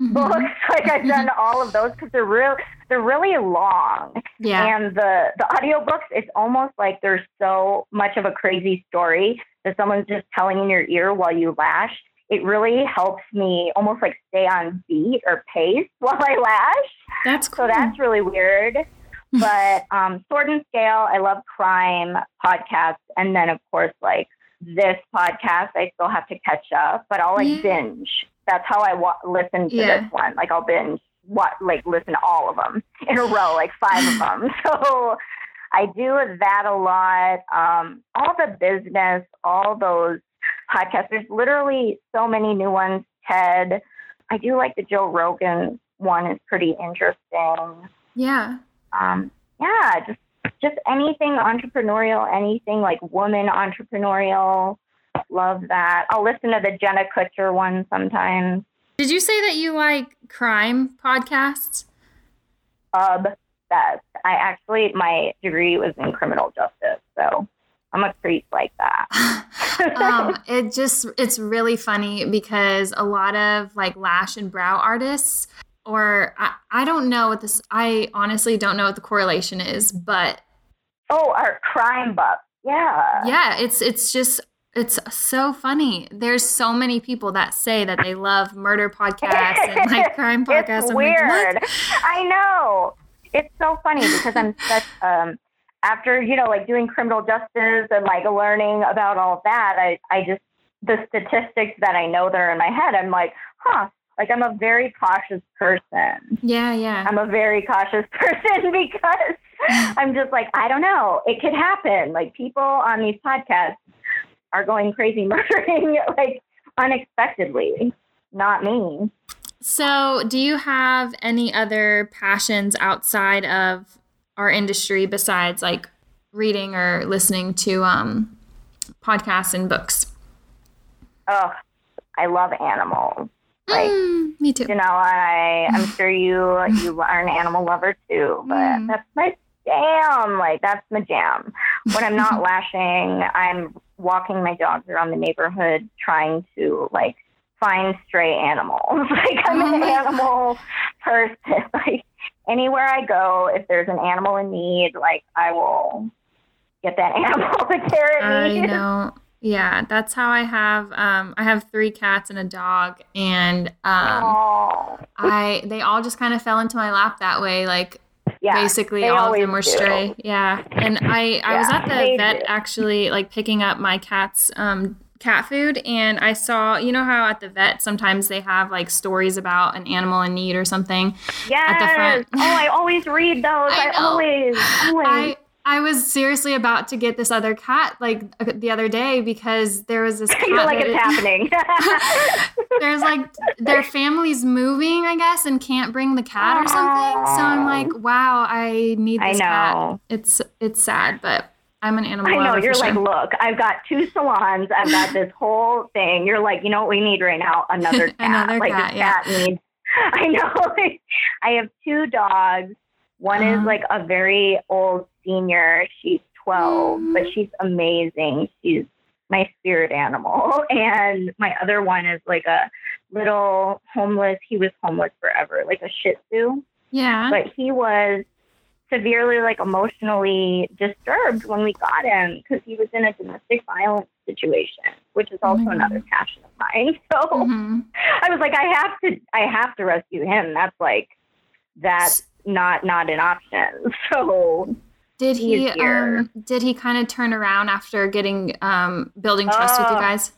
Mhm. books. Like I've done all of those because they're real. They're really long. Yeah. And the the audiobooks, it's almost like there's so much of a crazy story that someone's just telling in your ear while you lash. It really helps me almost like stay on beat or pace while I lash. That's cool. So that's really weird. But um, Sword and Scale, I love crime podcasts, and then of course like this podcast, I still have to catch up, but I'll like Yeah. binge. That's how I wa- listen to Yeah. this one. Like I'll binge, what like listen to all of them in a row, like five of them. So I do that a lot. Um, all the business, all those podcasts. There's literally so many new ones. TED. I do like the Joe Rogan one is pretty interesting. yeah. Um, yeah, just just anything entrepreneurial, anything like woman entrepreneurial. Love that. I'll listen to the Jenna Kutcher one sometimes. Did you say that you like crime podcasts? Obsessed. I actually my degree was in criminal justice, so I'm a creep like that. um, it just it's really funny because a lot of like lash and brow artists or I, I don't know what this I honestly don't know what the correlation is, but oh, our crime buff. Yeah. yeah, it's it's just it's so funny. There's so many people that say that they love murder podcasts and like crime podcasts. It's I'm like, weird. what? I know. It's so funny because I'm such um after, you know, like doing criminal justice and like learning about all of that, I, I just the statistics that I know that are in my head, I'm like, huh, like I'm a very cautious person. Yeah, yeah. I'm a very cautious person because I'm just like, I don't know. It could happen. Like people on these podcasts are going crazy murdering like unexpectedly. Not me. So, do you have any other passions outside of our industry besides like reading or listening to um, podcasts and books? Oh, I love animals. Like Mm, me too. you know, I I'm sure you you are an animal lover too, but Mm. that's my jam. Like that's my jam. When I'm not lashing, I'm walking my dogs around the neighborhood trying to like find stray animals. like I'm Oh an animal person. Like anywhere I go, if there's an animal in need, like I will get that animal to care it I know. Yeah, that's how I have. Um, I have three cats and a dog, and um, Oh, I they all just kind of fell into my lap that way. Like yeah. basically all of them were do. stray. Yeah, and I I was at the vet do. actually like picking up my cat's um cat food, and I saw you know how at the vet sometimes they have like stories about an animal in need or something. Yes. the front. oh, I always read those. I I, always, always. I I was seriously about to get this other cat like uh, the other day because there was this cat like it's it- happening. there's like their family's moving, I guess, and can't bring the cat or something. So I'm like, wow, I need I this know. cat. It's it's sad, but I'm an animal I know. You're for like, look, I've got two salons. I've got this whole thing. You're like, you know what we need right now? Another cat. Another like cat, yeah. cat needs. I know. I have two dogs. One is Uh-huh. like a very old senior. She's 12, but Mm. she's amazing. She's my spirit animal. And my other one is like a little homeless. He was homeless forever, like a Shih Tzu. Yeah. but he was severely like emotionally disturbed when we got him because he was in a domestic violence situation which is Oh also my another passion of mine so Mhm. i was like i have to i have to rescue him that's like that's not not an option so Did he here. um did he kind of turn around after getting um building trust with you Oh. guys?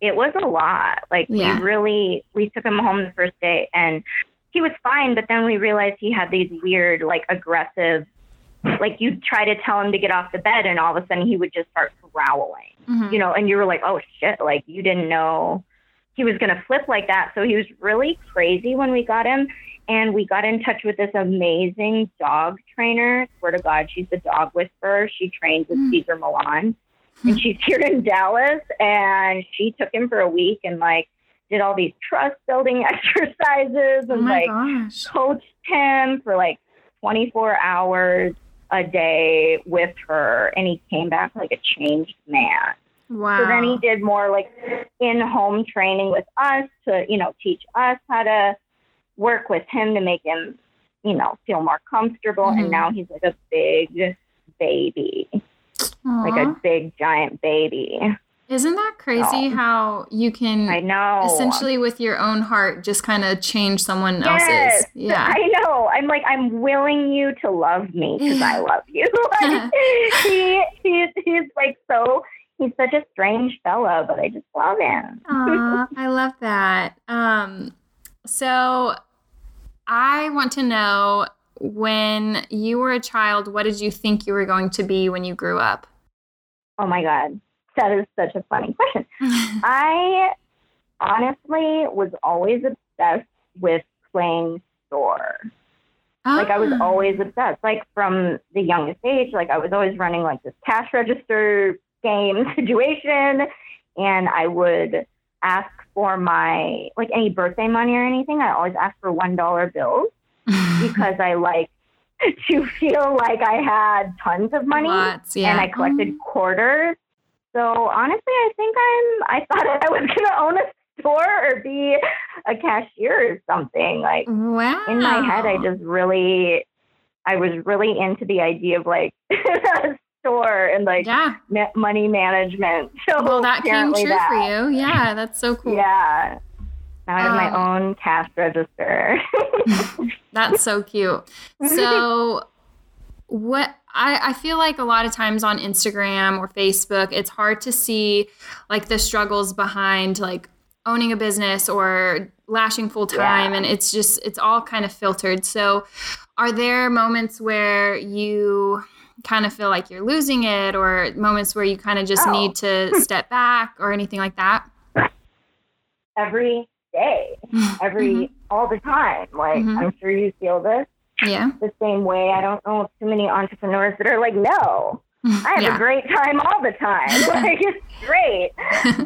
it was a lot like Yeah. we really we took him home the first day and he was fine but then we realized he had these weird like aggressive like you'd try to tell him to get off the bed and all of a sudden he would just start growling, Mhm. you know, and you were like, oh shit, like you didn't know he was going to flip like that. So he was really crazy when we got him. And we got in touch with this amazing dog trainer. Swear to God, she's the dog whisperer. She trains with Mm. Cesar Millan. And she's here in Dallas. And she took him for a week and like did all these trust building exercises Oh and my like gosh. coached him for like 24 hours a day with her. And he came back like a changed man. Wow. So then he did more like in home training with us to, you know, teach us how to work with him to make him, you know, feel more comfortable. Mhm. And now he's like a big baby, like a big giant baby. Isn't that crazy how you can I know. essentially with your own heart just kind of change someone Yes, else's? Yeah. I know. I'm like, I'm willing you to love me because I love you. like, he, he's, he's like so, he's such a strange fellow, but I just love him. Aw, I love that. Um, so I want to know when you were a child, what did you think you were going to be when you grew up? Oh my God. That is such a funny question. I honestly was always obsessed with playing store. Like I was Ah. always obsessed. Like from the youngest age, like I was always running like this cash register game situation and I would ask for my like any birthday money or anything. I always ask for one dollar bills because I like to feel like I had tons of money Lots, yeah. and I collected mm-hmm. quarters. So honestly, I think I'm. I thought I was gonna own a store or be a cashier or something. Like wow. in my head, I just really, I was really into the idea of like store and like yeah. ma- money management. So Well, that came true that- for you. Yeah, that's so cool. Yeah. Now I have Um, my own cash register. That's so cute. So, what I, I feel like a lot of times on Instagram or Facebook, it's hard to see like the struggles behind like owning a business or lashing full time. Yeah. And it's just, it's all kind of filtered. So, are there moments where you kind of feel like you're losing it or moments where you kind of just Oh. need to step back or anything like that? every day, every Mhm. all the time. Like Mhm. I'm sure you feel this Yeah. the same way. I don't know too many entrepreneurs that are like, no, I have yeah. a great time all the time. like it's great.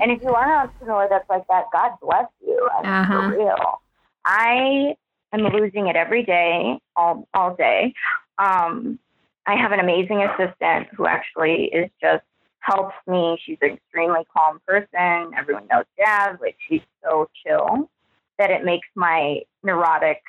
and if you are an entrepreneur that's like that, God bless you. Uh-huh. For real. I am losing it every day, all all day. Um, I have an amazing assistant who actually is just helps me. She's an extremely calm person. Everyone knows Jazz. Like she's so chill that it makes my neurotic,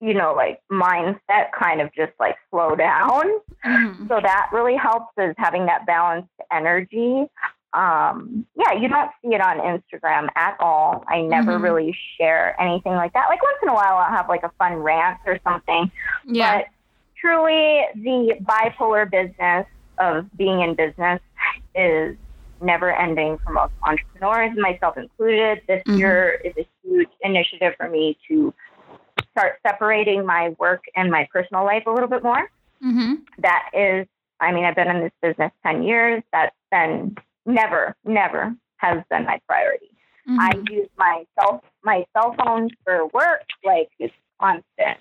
you know, like mindset kind of just like slow down. Mhm. So that really helps is having that balanced energy. Um, yeah, you don't see it on Instagram at all. I never Mhm. really share anything like that. Like once in a while, I'll have like a fun rant or something. Yeah. But truly, the bipolar business of being in business is never ending for most entrepreneurs, myself included. This Mhm. year is a huge initiative for me to start separating my work and my personal life a little bit more hmm that is i mean i've been in this business 10 years that's been never never has been my priority Mm-hmm. i use my cell my cell phone for work like it's constant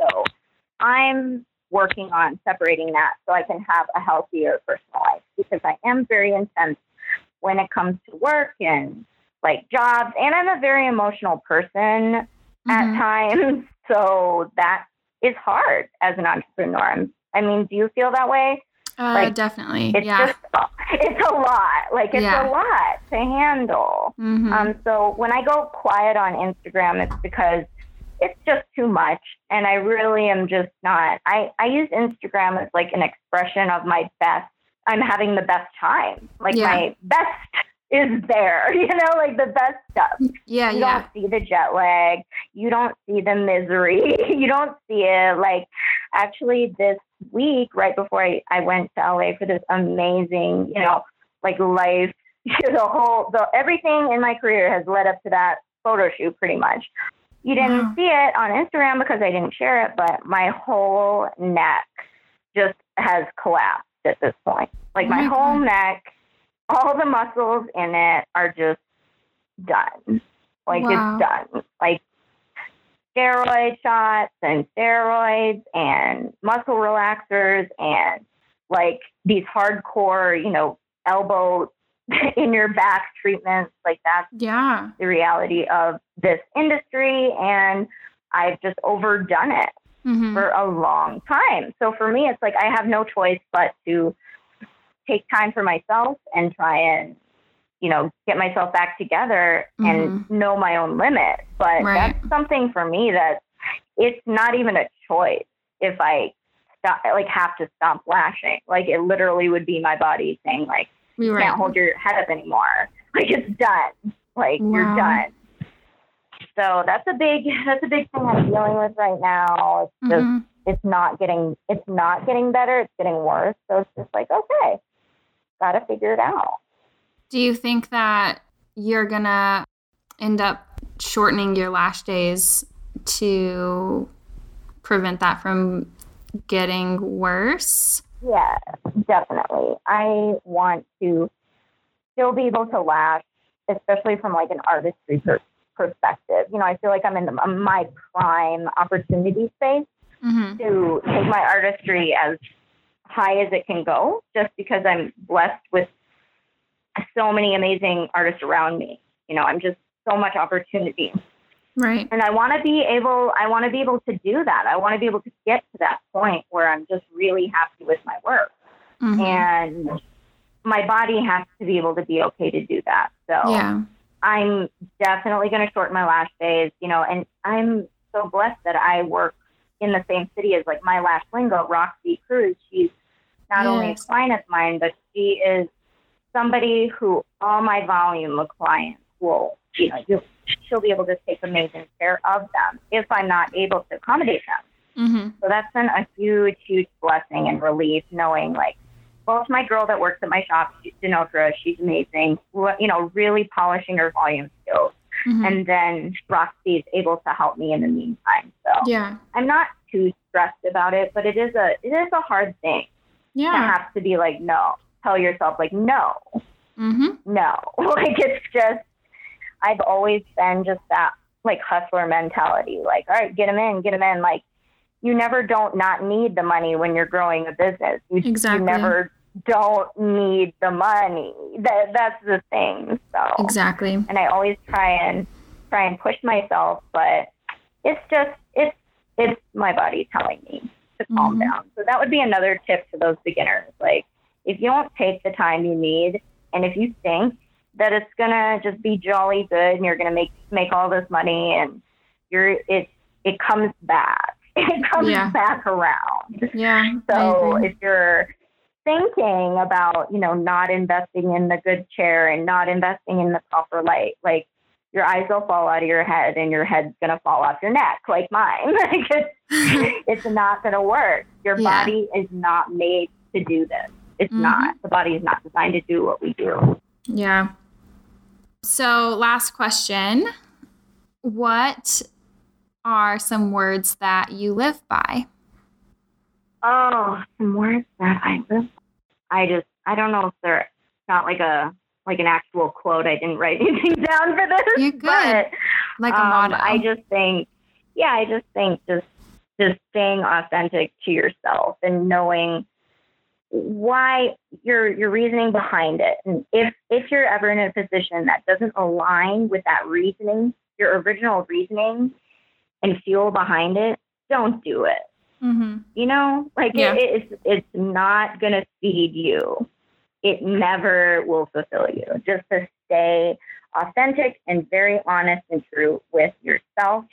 so i'm working on separating that so i can have a healthier personal life because i am very intense when it comes to work and like jobs and i'm a very emotional person at Mhm. times. So that is hard as an entrepreneur. I'm- mean, do you feel that way? Uh, like, definitely. It's yeah. just, it's a lot. Like, it's Yeah. a lot to handle. Mhm. Um, so when I go quiet on Instagram, it's because it's just too much. And I really am just not, I, I use Instagram as like an expression of my best. I'm having the best time. Like, Yeah. my best is there, you know, like the best stuff mm, yeah, you yeah. don't see the jet lag you don't see the misery you don't see it like actually this week right before I, I went to la for this amazing you know like life the whole the everything in my career has led up to that photo shoot pretty much you didn't Wow. see it on instagram because i didn't share it but my whole neck just has collapsed at this point. Like Oh my my whole neck, all the muscles in it are just done. Like Wow. it's done. Like steroid shots and steroids and muscle relaxers and like these hardcore, you know, elbow in your back treatments. Like that's Yeah. the reality of this industry. And I've just overdone it hmm for a long time. So for me, it's like I have no choice but to take time for myself and try and, you know, get myself back together and know my own limit. But Right. that's something for me that it's not even a choice if I stop, like have to stop lashing. Like it literally would be my body saying like, you can't hold your head up anymore. Like it's done. Like Wow. you're done. So that's a big that's a big thing I'm dealing with right now. It's just Mhm. it's not getting it's not getting better, it's getting worse. So it's just like, okay, gotta figure it out. Do you think that you're gonna end up shortening your lash days to prevent that from getting worse? Yeah, definitely. I want to still be able to lash, especially from like an artistry per- perspective. You know, I feel like I'm in the, my prime opportunity space Mm-hmm. to take my artistry as high as it can go, just because I'm blessed with so many amazing artists around me. You know, I'm just so much opportunity. Right. and I want to be able I want to be able to do that. I want to be able to get to that point where I'm just really happy with my work Mhm. and my body has to be able to be okay to do that. So Yeah. I'm definitely going to shorten my lash days, you know, and I'm so blessed that I work in the same city as like my lash lingo, Roxy Cruz. She's not only a client of mine, but she is somebody who all my volume of clients will, you know, you'll, she'll be able to take amazing care of them if I'm not able to accommodate them. Mm-hmm. So that's been a huge, huge blessing and relief knowing like both my girl that works at my shop, she's she's amazing, you know, really polishing her volume skills. Mm-hmm. And then Roxy is able to help me in the meantime. So yeah. I'm not too stressed about it, but it is a it is a hard thing Yeah, to have to be like, no, tell yourself like, no, Mm-hmm. no. like it's just I've always been just that like hustler mentality. Like, all right, get them in, get them in. Like you never don't not need the money when you're growing a business. You, Exactly. you never don't need the money. That that's the thing. So Exactly. and I always try and try and push myself, but it's just it's it's my body telling me to calm Mhm. down. So that would be another tip to those beginners. Like if you don't take the time you need and if you think that it's gonna just be jolly good and you're gonna make make all this money and you're it it comes back. It comes Yeah. back around. Yeah. So if you're thinking about, you know, not investing in the good chair and not investing in the proper light, like your eyes will fall out of your head and your head's gonna fall off your neck, like mine. like it's, it's not gonna work. Your Yeah. body is not made to do this. It's Mhm. not. The body is not designed to do what we do. Yeah. So, last question. What are some words that you live by? Oh, some words that I live. I just I don't know if they're not like a like an actual quote. I didn't write anything down for this. You're good. But Like a um, motto. I just think, yeah, I just think just just staying authentic to yourself and knowing why your your reasoning behind it. And if if you're ever in a position that doesn't align with that reasoning, your original reasoning and fuel behind it, don't do it. Mm-hmm. You know, like Yeah. it, it's it's not gonna feed you. It never will fulfill you. Just to stay authentic and very honest and true with yourself.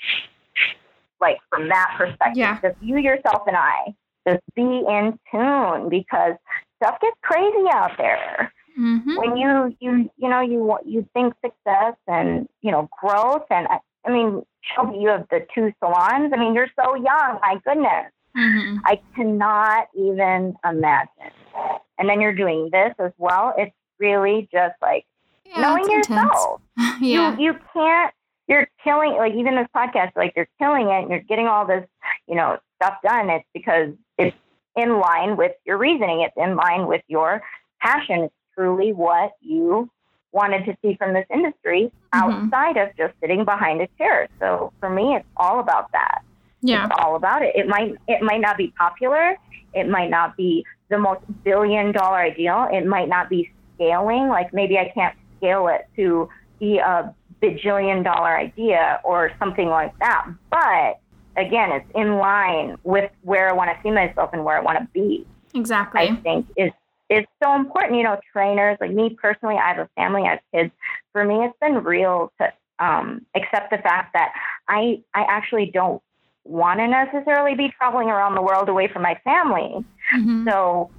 Like from that perspective, Yeah. just you, yourself, and I. Just be in tune because stuff gets crazy out there. Mm-hmm. When you you you know you you think success and you know growth and I, I mean you have the two salons. I mean you're so young. My goodness. Mm-hmm. I cannot even imagine. And then you're doing this as well. It's really just like Yeah, knowing yourself. yeah. You you can't you're killing like even this podcast, like you're killing it and you're getting all this, you know, stuff done. It's because it's in line with your reasoning. It's in line with your passion. It's truly what you wanted to see from this industry mm-hmm. outside of just sitting behind a chair. So for me, it's all about that. Yeah. It's all about it. It might it might not be popular. It might not be the most billion dollar ideal. It might not be scaling. Like maybe I can't scale it to be a bajillion dollar idea or something like that. But again, it's in line with where I want to see myself and where I want to be. Exactly. I think is is so important. You know, trainers like me personally, I have a family, I have kids. For me, it's been real to um, accept the fact that I I actually don't want to necessarily be traveling around the world away from my family. Mm-hmm. So,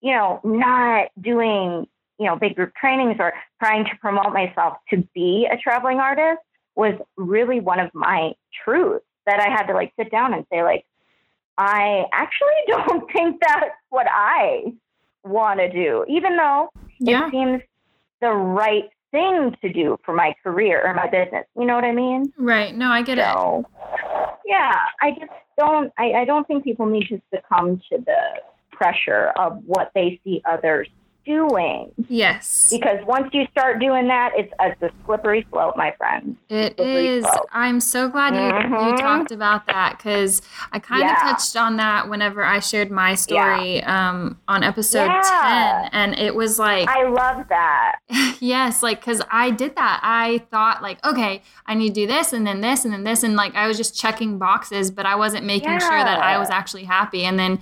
you know, not doing you know big group trainings or trying to promote myself to be a traveling artist was really one of my truths that I had to like sit down and say like I actually don't think that's what I want to do, even though yeah. it seems the right thing to do for my career or my business. You know what I mean? Right. No, I get so, it. Yeah, I just don't. I, I don't think people need to succumb to the pressure of what they see others doing. Yes. Because once you start doing that, it's, it's a slippery slope, my friend. It is. Slope. I'm so glad you, mm-hmm. you talked about that because I kind yeah. of touched on that whenever I shared my story yeah. um, on episode yeah. 10. And it was like. I love that. yes. Like, because I did that. I thought, like, okay, I need to do this and then this and then this. And like, I was just checking boxes, but I wasn't making sure that I was actually happy. And then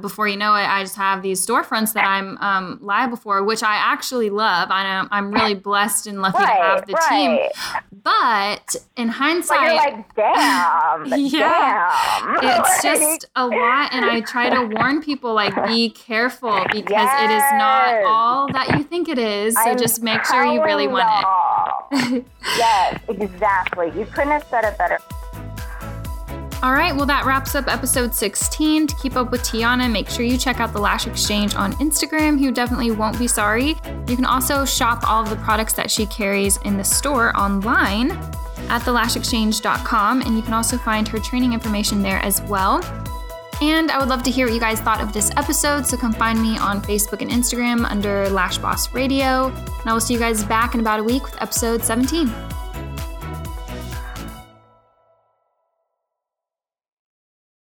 before you know it, I just have these storefronts that I'm um, liable for, which I actually love. I am, I'm really blessed and lucky right, to have the right. team. But in hindsight, but like, damn, yeah, damn. it's just a lot. And I try to warn people, like, be careful because yes. it is not all that you think it is. So I'm just make sure you really want it. yes, exactly. You couldn't have said it better. All right, well, that wraps up episode 16. To keep up with Tiana, make sure you check out the Lash Exchange on Instagram. You definitely won't be sorry. You can also shop all of the products that she carries in the store online at thelashexchange.com, and you can also find her training information there as well. And I would love to hear what you guys thought of this episode, so come find me on Facebook and Instagram under Lash Boss Radio. And I will see you guys back in about a week with episode 17.